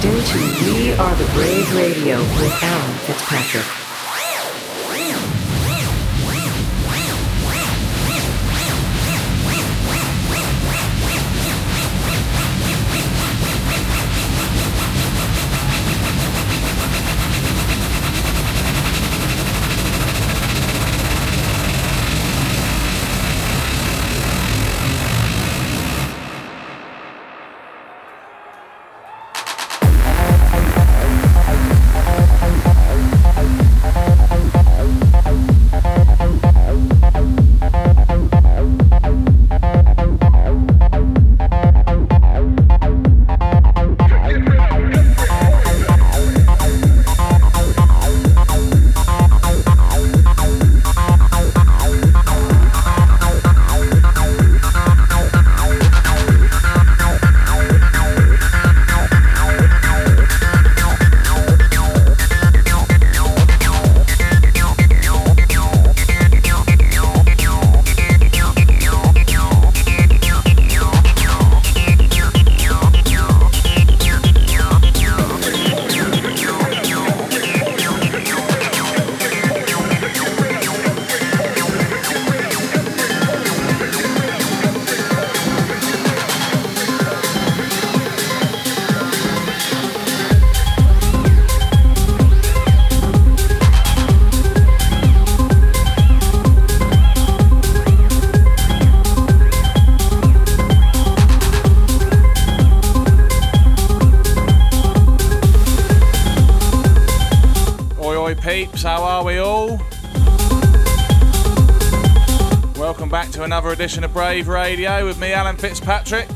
Due to We Are the Brave Radio with Alan Fitzpatrick. Edition of Brave Radio with me, Alan Fitzpatrick.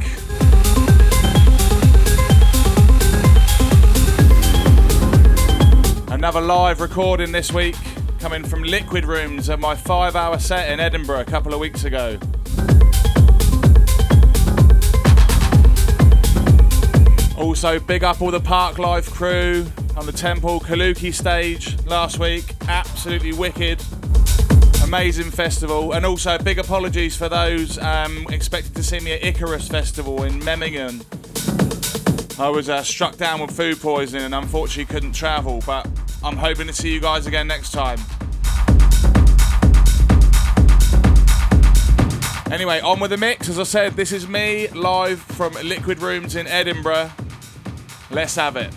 Another live recording this week coming from Liquid Rooms at my five hour set in Edinburgh a couple of weeks ago. Also, big up all the Park Life crew on the Temple Kaluki stage last week. Absolutely wicked amazing festival, and also big apologies for those um, expected to see me at Ikarus Festival in Memmingen. I was uh, struck down with food poisoning and unfortunately couldn't travel, but I'm hoping to see you guys again next time. Anyway, on with the mix. As I said, this is me live from Liquid Rooms in Edinburgh. Let's have it.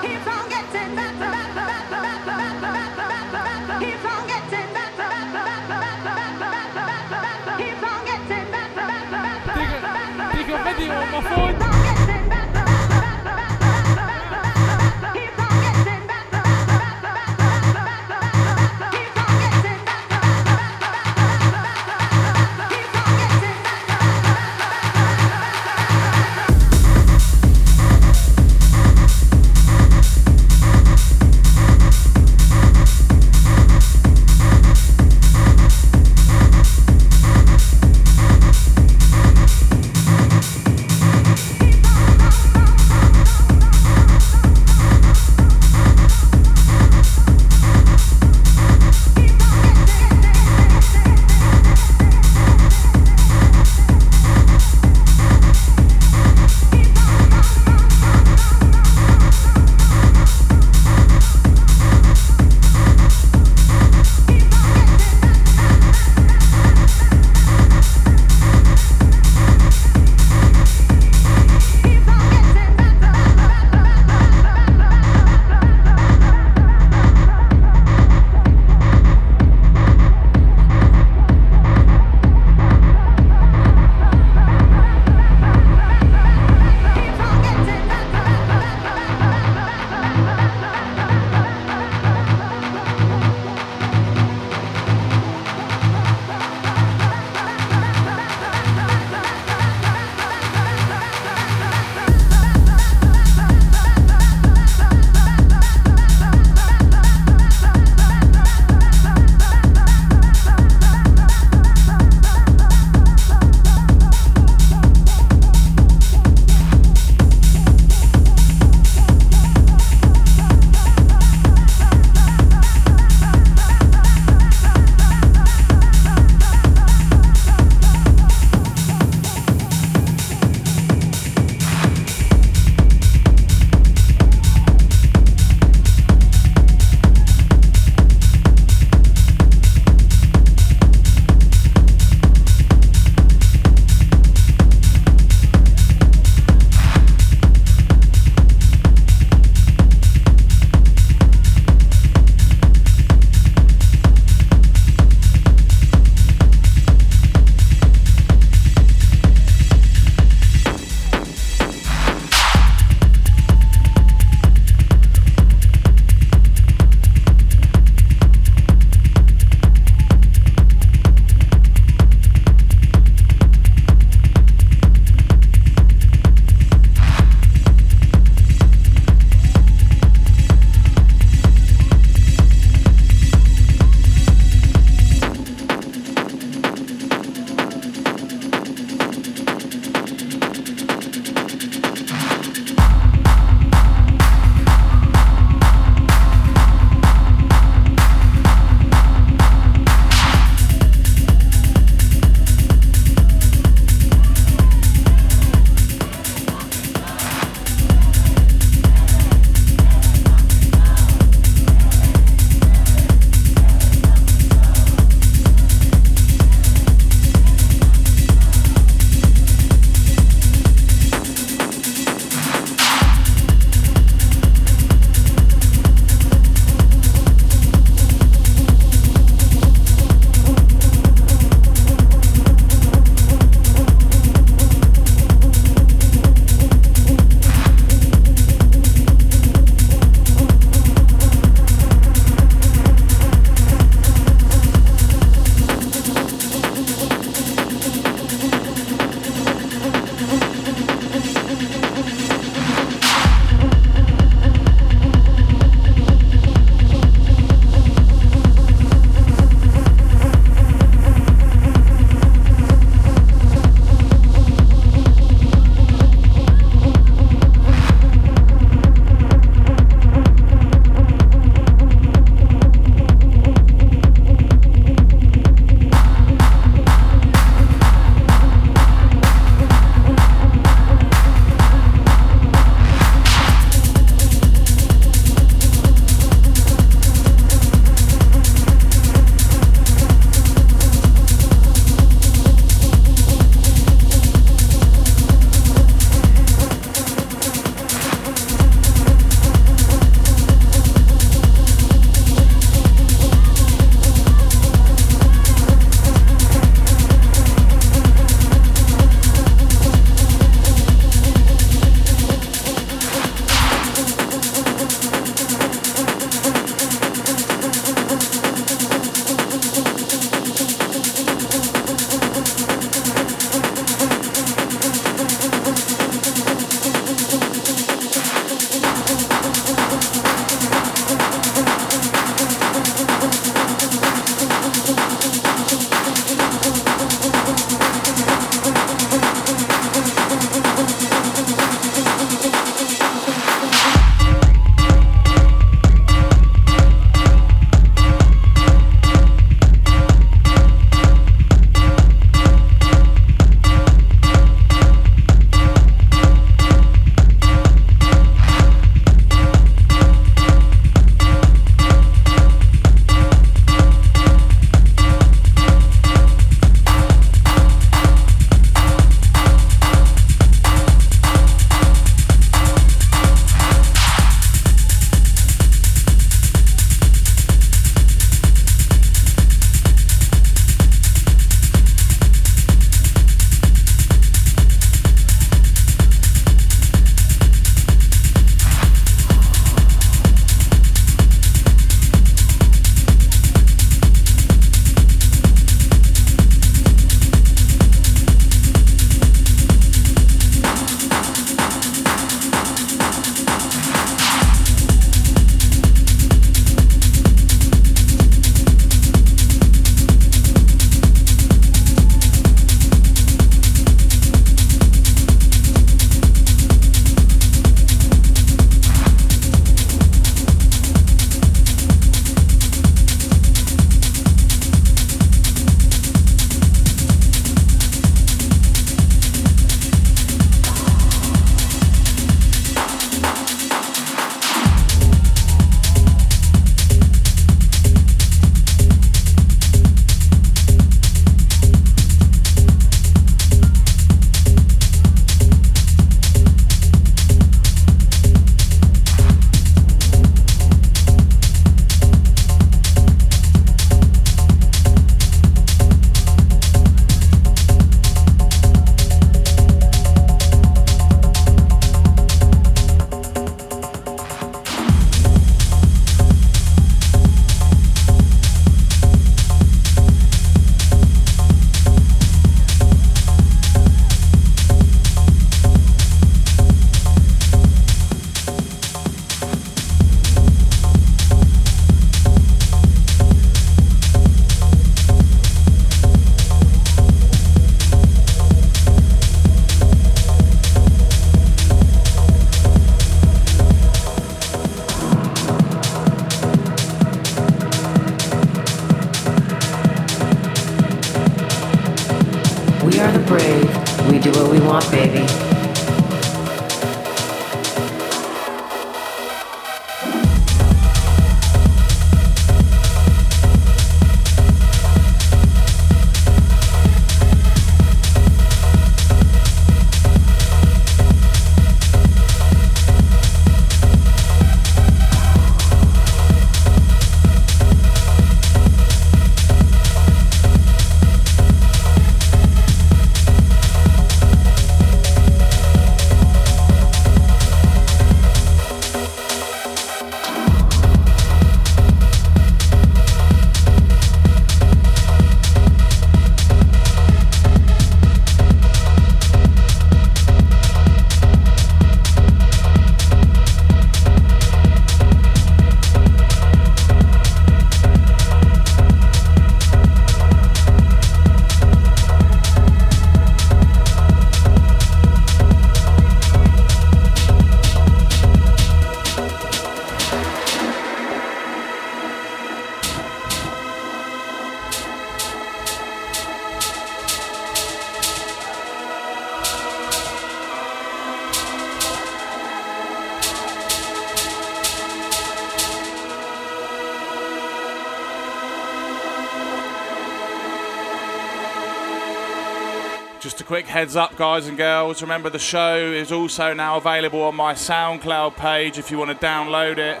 Heads up, guys and girls. Remember, the show is also now available on my SoundCloud page if you want to download it.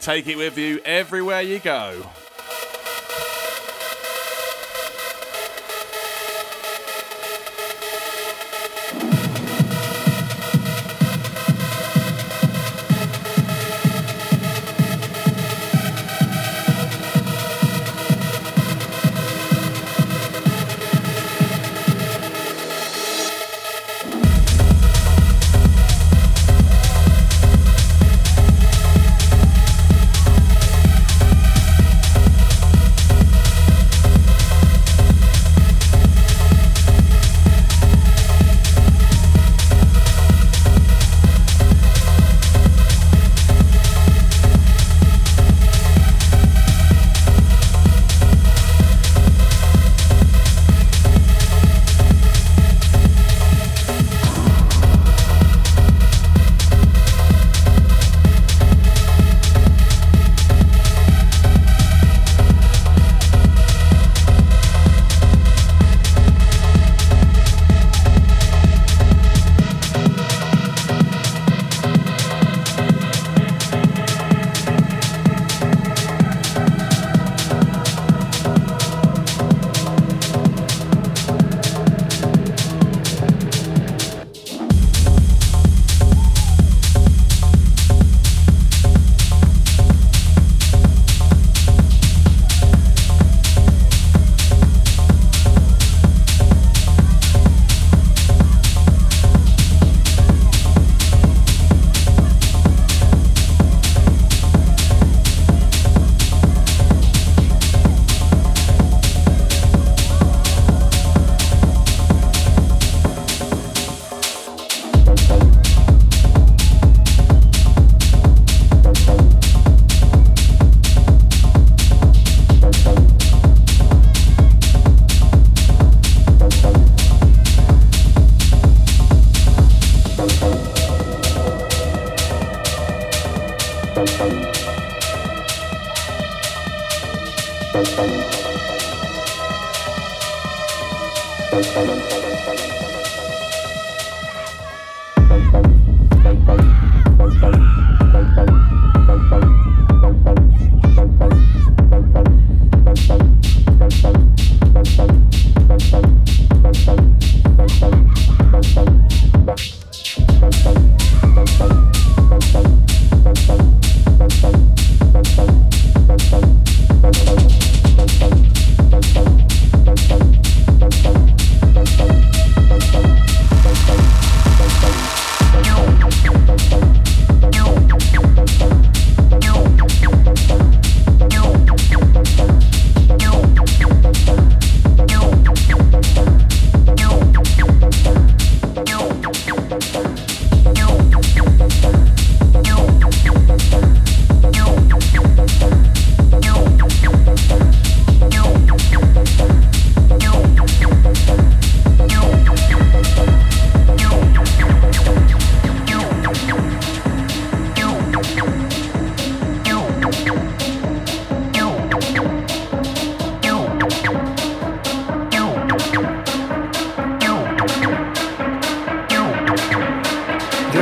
Take it with you everywhere you go.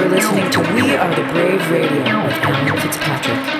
You're listening to We Are the Brave Radio with Alan Fitzpatrick.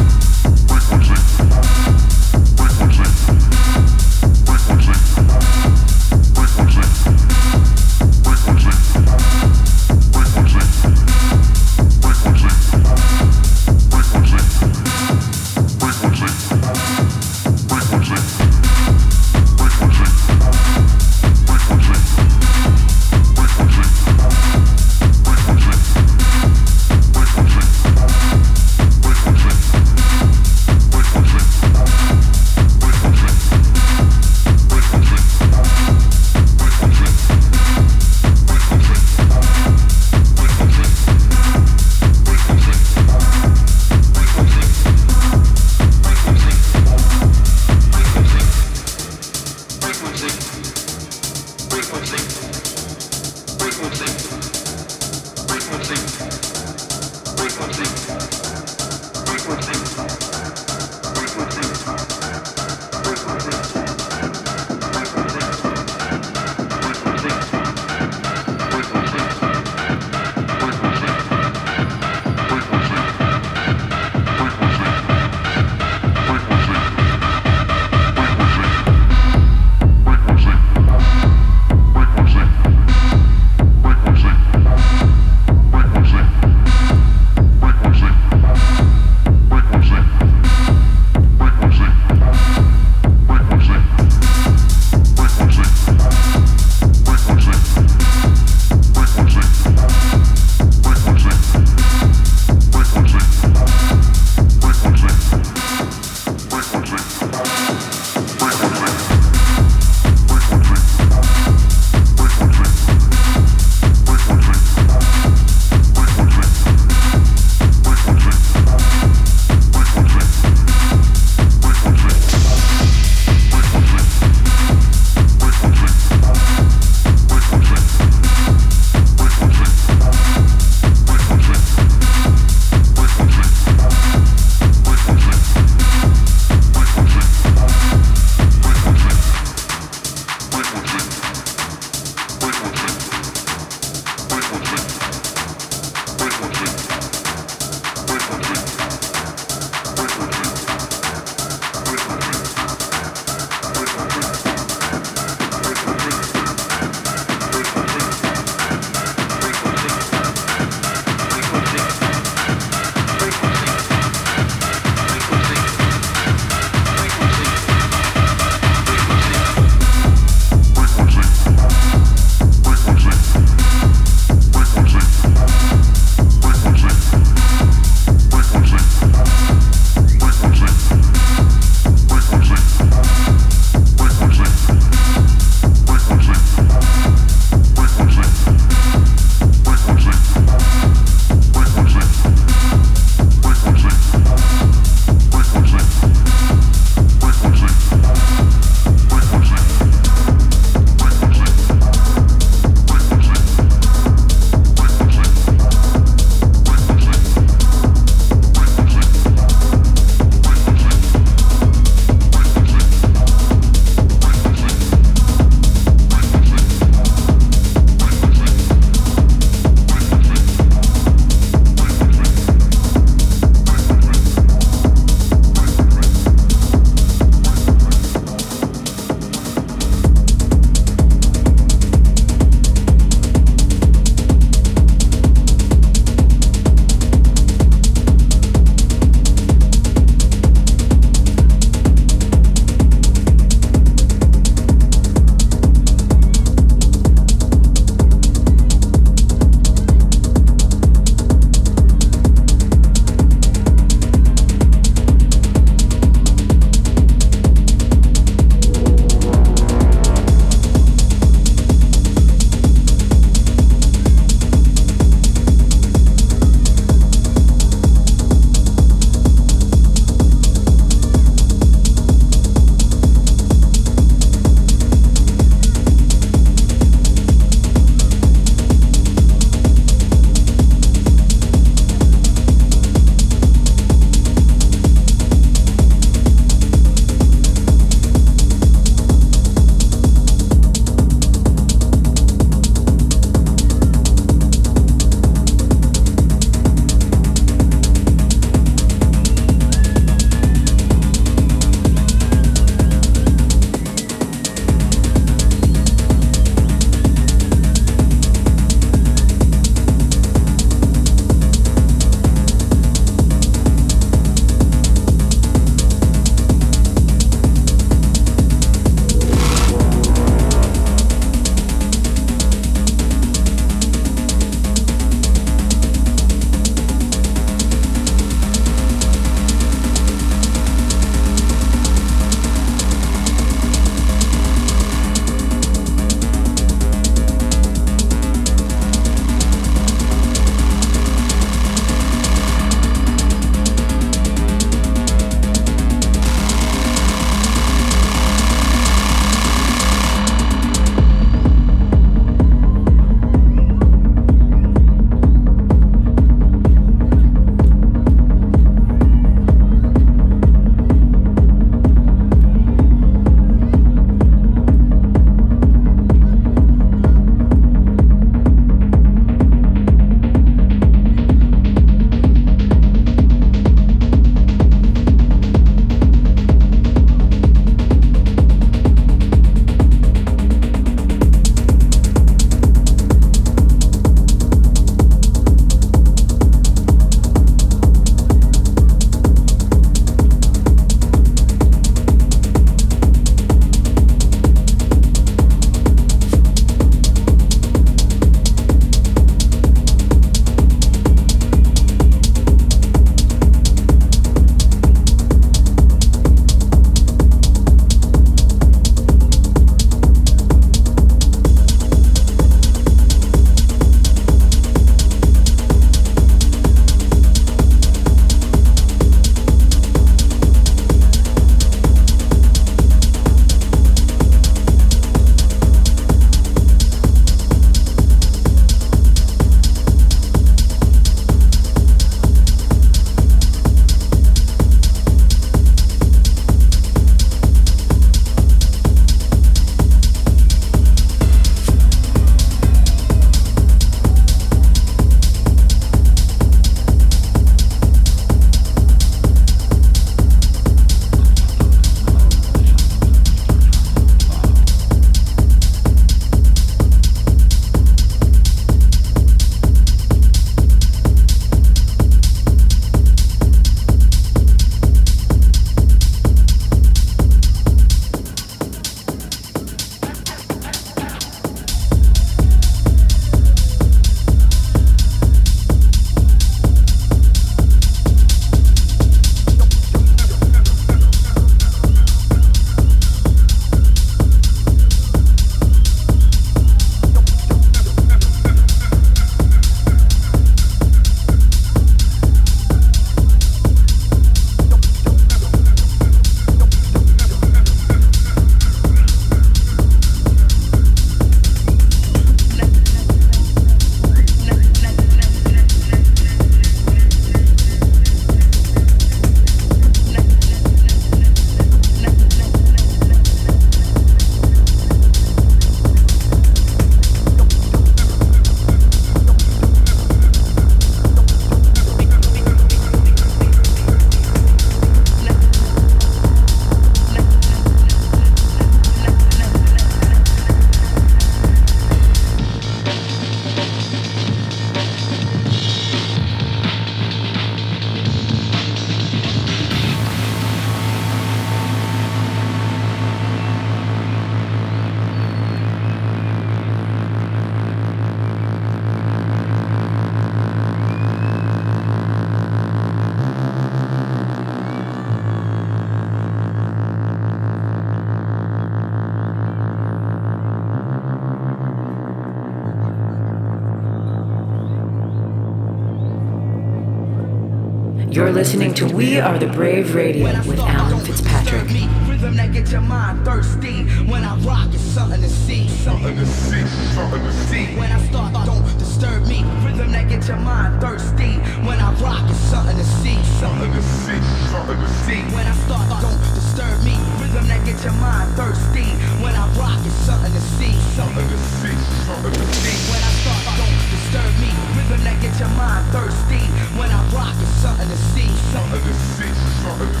You're listening to We Are the Brave Radio with Alan Fitzpatrick. Rhythm that your mind thirsty. When I rock, it's something to see. Something to see. Something to see. When I start, don't disturb me. Rhythm that your mind thirsty. When I rock, it's something to see. Something to see. Something to see. When I start, don't disturb me. Rhythm that your mind thirsty. When I rock, it's something to see. Something to see. Something to see. When I start, don't disturb me. Rhythm that get your mind thirsty. When I rock, it's something to see. Something to see. Something to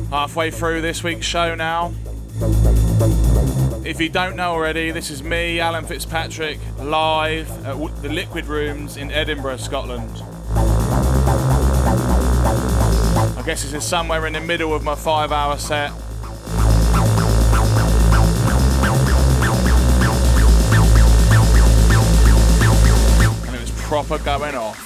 see. Halfway through this week's show now. If you don't know already, this is me, Alan Fitzpatrick, live at the Liquid Rooms in Edinburgh, Scotland. I guess this is somewhere in the middle of my five hour set. Proper going off.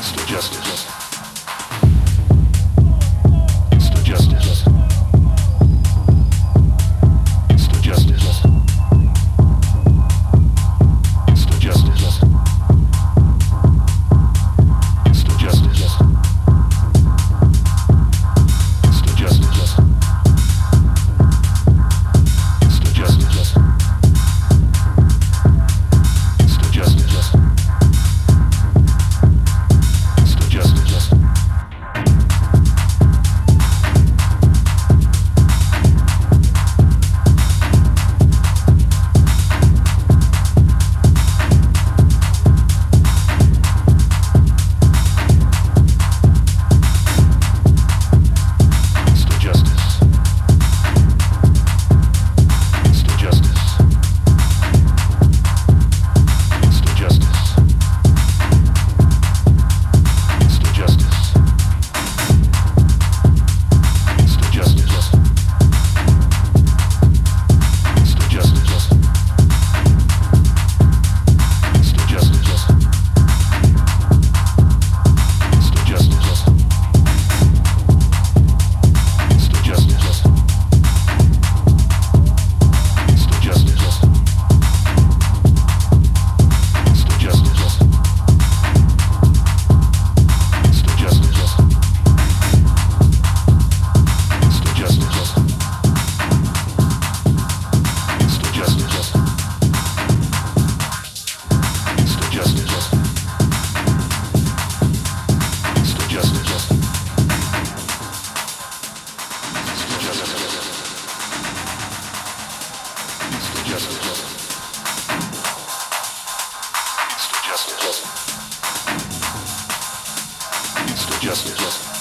leads to justice. Just, just.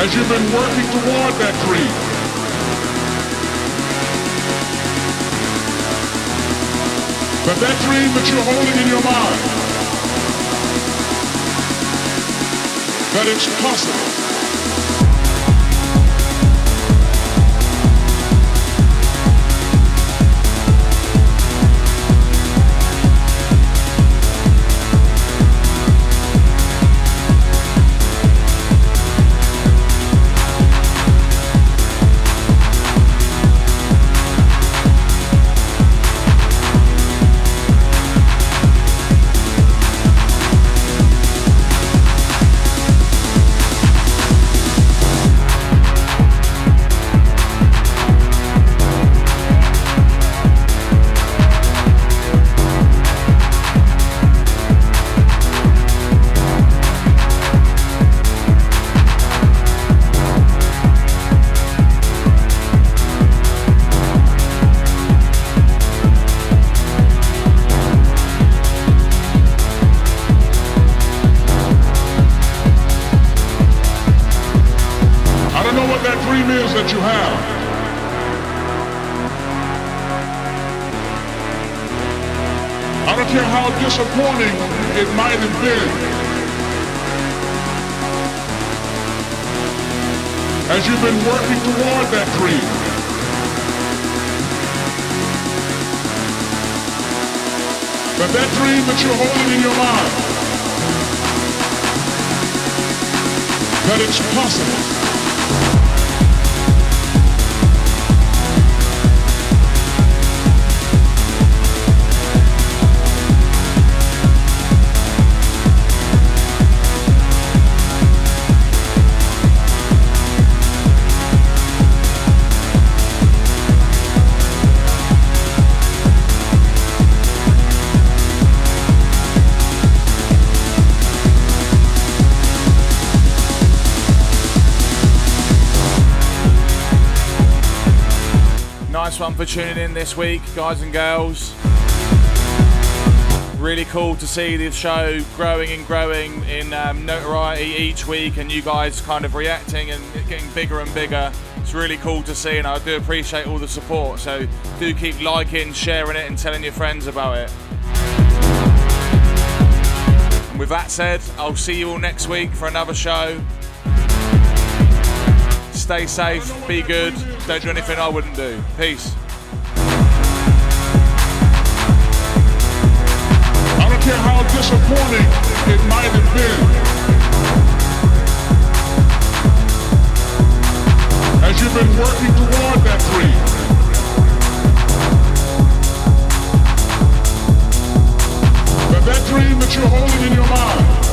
as you've been working toward that dream. But that dream that you're holding in your mind, that it's possible. might have been. As you've been working toward that dream. But that dream that you're holding in your mind, that it's possible. One for tuning in this week, guys and girls. Really cool to see this show growing and growing in um, notoriety each week, and you guys kind of reacting and getting bigger and bigger. It's really cool to see, and I do appreciate all the support. So do keep liking, sharing it, and telling your friends about it. And with that said, I'll see you all next week for another show. Stay safe, be good, don't do anything I wouldn't do. Peace. I don't care how disappointing it might have been. As you've been working toward that dream. But that dream that you're holding in your mind,